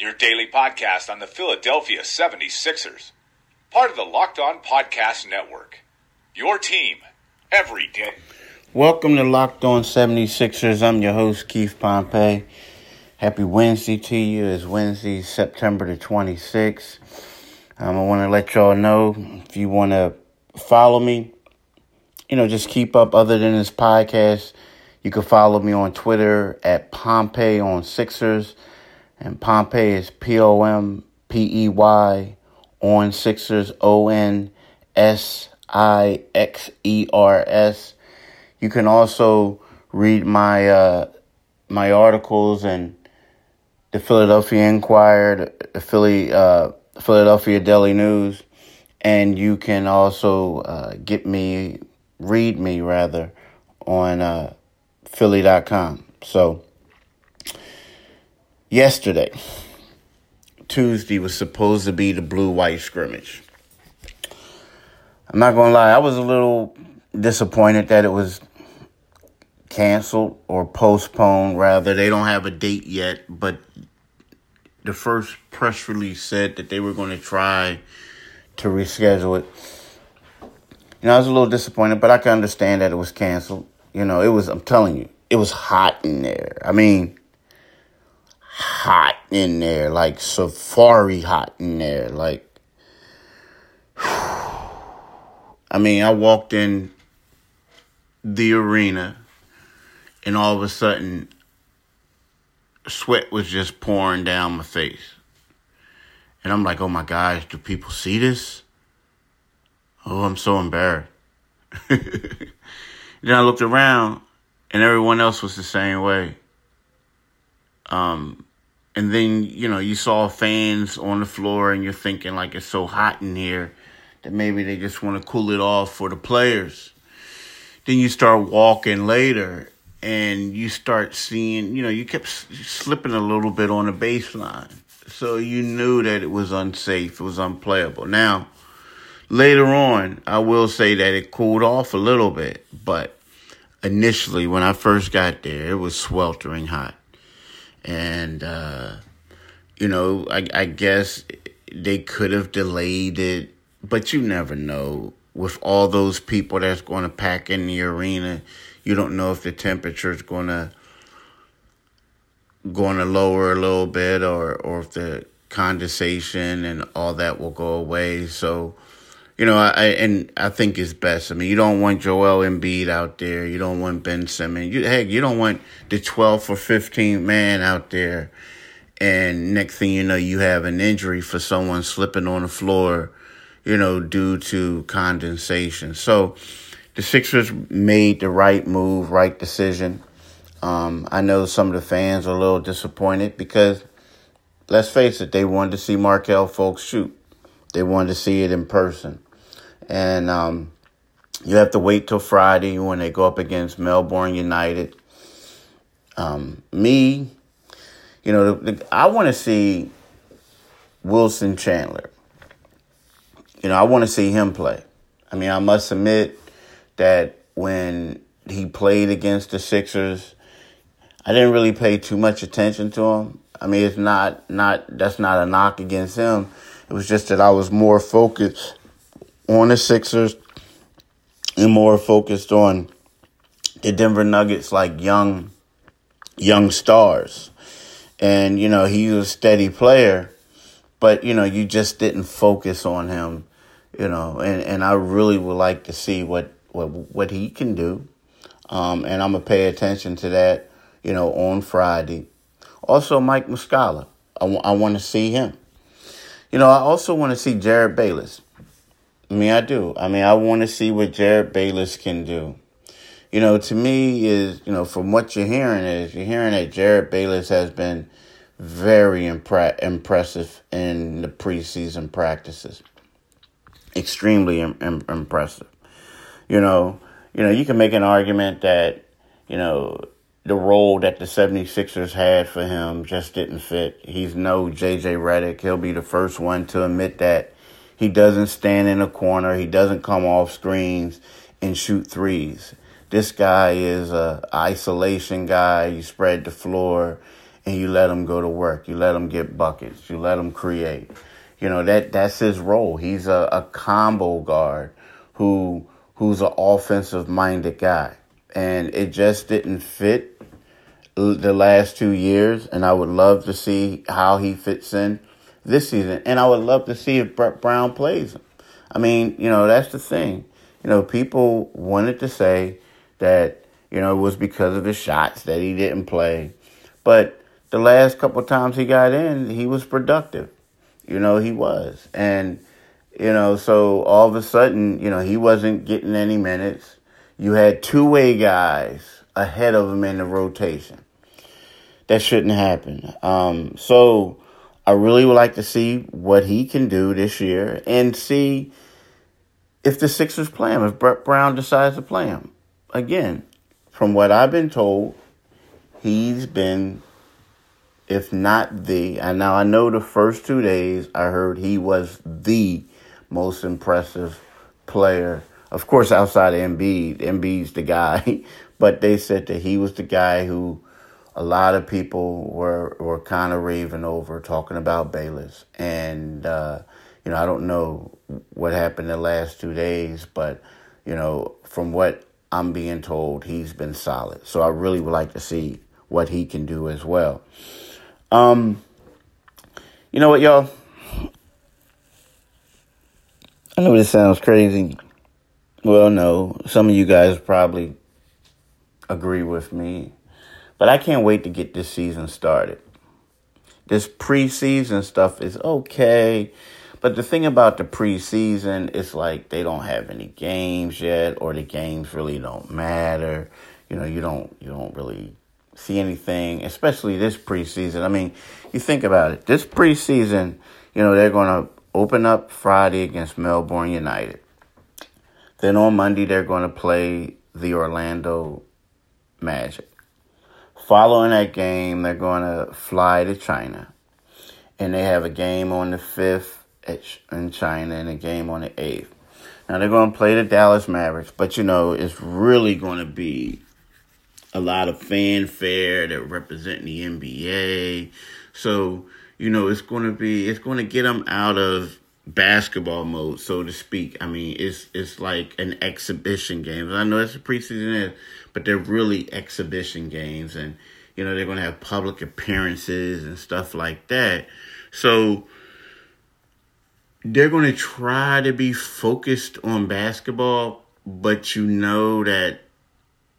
your daily podcast on the Philadelphia 76ers. Part of the Locked On Podcast Network. Your team every day. Welcome to Locked On 76ers. I'm your host, Keith Pompey. Happy Wednesday to you. It's Wednesday, September the 26th. Um, I want to let y'all know if you want to follow me, you know, just keep up other than this podcast. You can follow me on Twitter at Pompey on Sixers. And Pompey is P O M P E Y on Sixers, O N S I X E R S. You can also read my uh, my articles and the Philadelphia Inquirer, the Philly uh, Philadelphia Daily News, and you can also uh, get me read me rather on uh, Philly.com. So yesterday, Tuesday was supposed to be the blue white scrimmage. I'm not gonna lie, I was a little disappointed that it was canceled or postponed. Rather, they don't have a date yet, but the first press release said that they were going to try to reschedule it. You know, I was a little disappointed, but I can understand that it was canceled. You know, it was. I'm telling you, it was hot in there. I mean, hot in there, like safari hot in there, like. I mean, I walked in the arena and all of a sudden sweat was just pouring down my face. And I'm like, oh my gosh, do people see this? Oh, I'm so embarrassed. then I looked around and everyone else was the same way. Um, and then, you know, you saw fans on the floor and you're thinking like it's so hot in here that maybe they just want to cool it off for the players. Then you start walking later and you start seeing, you know, you kept slipping a little bit on the baseline. So you knew that it was unsafe, it was unplayable. Now, later on, I will say that it cooled off a little bit, but initially, when I first got there, it was sweltering hot. And, uh, you know, I, I guess they could have delayed it but you never know with all those people that's going to pack in the arena. You don't know if the temperature is going to going to lower a little bit or or if the condensation and all that will go away. So, you know, I and I think it's best. I mean, you don't want Joel Embiid out there. You don't want Ben Simmons. You heck, you don't want the 12th or 15th man out there. And next thing you know, you have an injury for someone slipping on the floor you know, due to condensation. So the Sixers made the right move, right decision. Um, I know some of the fans are a little disappointed because, let's face it, they wanted to see Markelle Fultz shoot. They wanted to see it in person. And um, you have to wait till Friday when they go up against Melbourne United. Um, me, you know, the, the, I want to see Wilson Chandler you know, I want to see him play. I mean, I must admit that when he played against the Sixers, I didn't really pay too much attention to him. I mean, it's not not that's not a knock against him. It was just that I was more focused on the Sixers and more focused on the Denver Nuggets like young young stars. And you know, he was a steady player, but you know, you just didn't focus on him you know, and, and I really would like to see what, what, what he can do. Um, and I'm to pay attention to that, you know, on Friday. Also, Mike Muscala. I, w- I want to see him. You know, I also want to see Jerryd Bayless. I mean, I do. I mean, I want to see what Jerryd Bayless can do. You know, to me is, you know, from what you're hearing is you're hearing that Jerryd Bayless has been very impre- impressive in the preseason practices. Extremely Im- Im- impressive. You know, you know, you can make an argument that, you know, the role that the 76ers had for him just didn't fit. He's no JJ Redick. He'll be the first one to admit that. He doesn't stand in a corner. He doesn't come off screens and shoot threes. This guy is a isolation guy. You spread the floor and you let him go to work. You let him get buckets. You let him create. You know that that's his role. He's a, a combo guard who who's an offensive minded guy, and it just didn't fit the last two years. And I would love to see how he fits in this season, and I would love to see if Brett Brown plays him. I mean, you know, that's the thing. You know, people wanted to say that you know it was because of his shots that he didn't play, but the last couple times he got in, he was productive. You know, he was. And, you know, so all of a sudden, you know, he wasn't getting any minutes. You had two way guys ahead of him in the rotation. That shouldn't happen. Um, so I really would like to see what he can do this year and see if the Sixers play him, if Brett Brown decides to play him. Again, from what I've been told, he's been if not the. And now I know the first two days I heard he was the most impressive player. Of course, outside of Embiid, Embiid's the guy, but they said that he was the guy who a lot of people were were kind of raving over, talking about Bayless. And uh, you know, I don't know what happened the last two days, but you know, from what I'm being told, he's been solid. So I really would like to see what he can do as well. Um, you know what, y'all? I know this sounds crazy. Well, no, some of you guys probably agree with me, but I can't wait to get this season started. This preseason stuff is okay, but the thing about the preseason is like they don't have any games yet, or the games really don't matter. You know, you don't you don't really see anything, especially this preseason. I mean, you think about it. This preseason, you know, they're going to open up Friday against Melbourne United. Then on Monday, they're going to play the Orlando Magic. Following that game, they're going to fly to China. And they have a game on the 5th in China and a game on the 8th. Now they're going to play the Dallas Mavericks, but you know, it's really going to be a lot of fanfare that represent the NBA. So, you know, it's going to be, it's going to get them out of basketball mode, so to speak. I mean, it's it's like an exhibition game. I know it's a preseason but they're really exhibition games, and you know they're going to have public appearances and stuff like that. So they're going to try to be focused on basketball, but you know that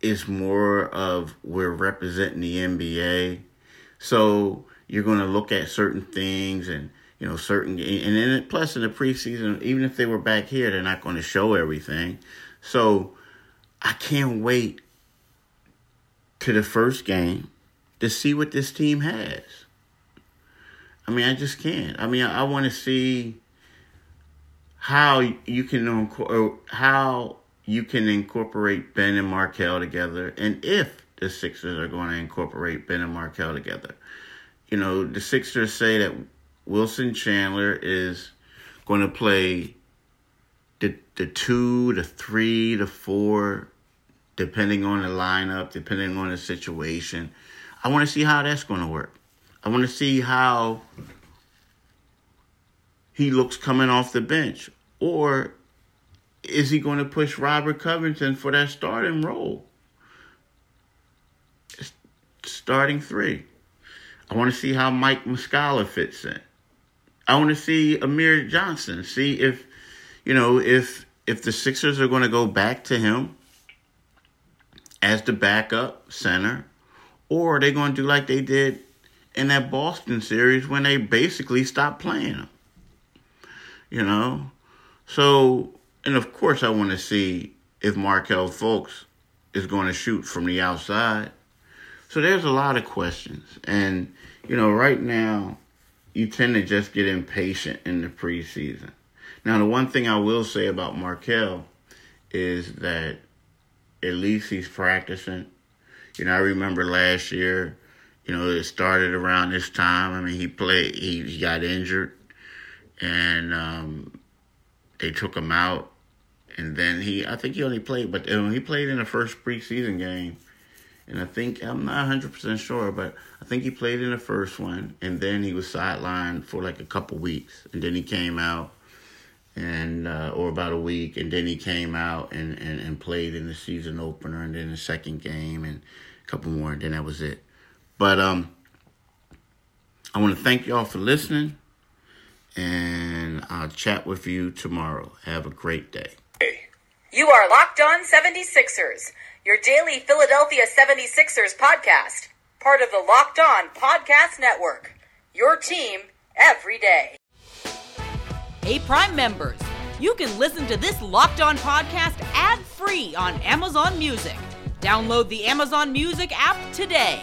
it's more of we're representing the NBA. So you're going to look at certain things and you know certain and then plus in the preseason, even if they were back here, they're not going to show everything. So I can't wait to the first game to see what this team has. I mean, I just can't. I mean, I, I want to see how you can how you can incorporate Ben and Markelle together, and if the Sixers are going to incorporate Ben and Markelle together. You know, the Sixers say that Wilson Chandler is going to play the the two, the three, the four, depending on the lineup, depending on the situation. I want to see how that's going to work. I want to see how he looks coming off the bench, or is he going to push Robert Covington for that starting role? Starting three. I want to see how Mike Muscala fits in. I want to see Amir Johnson. See if, you know, if if the Sixers are going to go back to him as the backup center, or are they going to do like they did in that Boston series when they basically stopped playing him? You know, so and of course, I want to see if Markelle Fultz is going to shoot from the outside. So there's a lot of questions. And, you know, right now, you tend to just get impatient in the preseason. Now, the one thing I will say about Markelle is that at least he's practicing. You know, I remember last year, you know, it started around this time. I mean, he played, he, he got injured, and um, they took him out. And then he, I think he only played, but um, he played in the first preseason game. And I think, I'm not 100% sure, but I think he played in the first one. And then he was sidelined for like a couple weeks. And then he came out and uh, or about a week, and then he came out and, and, and played in the season opener, and then the second game, and a couple more, and then that was it. But um, I want to thank y'all for listening, and I'll chat with you tomorrow. Have a great day. You are Locked On 76ers, your daily Philadelphia 76ers podcast, part of the Locked On Podcast Network. Your team every day. Hey, Prime members, you can listen to this Locked On podcast ad free on Amazon Music. Download the Amazon Music app today.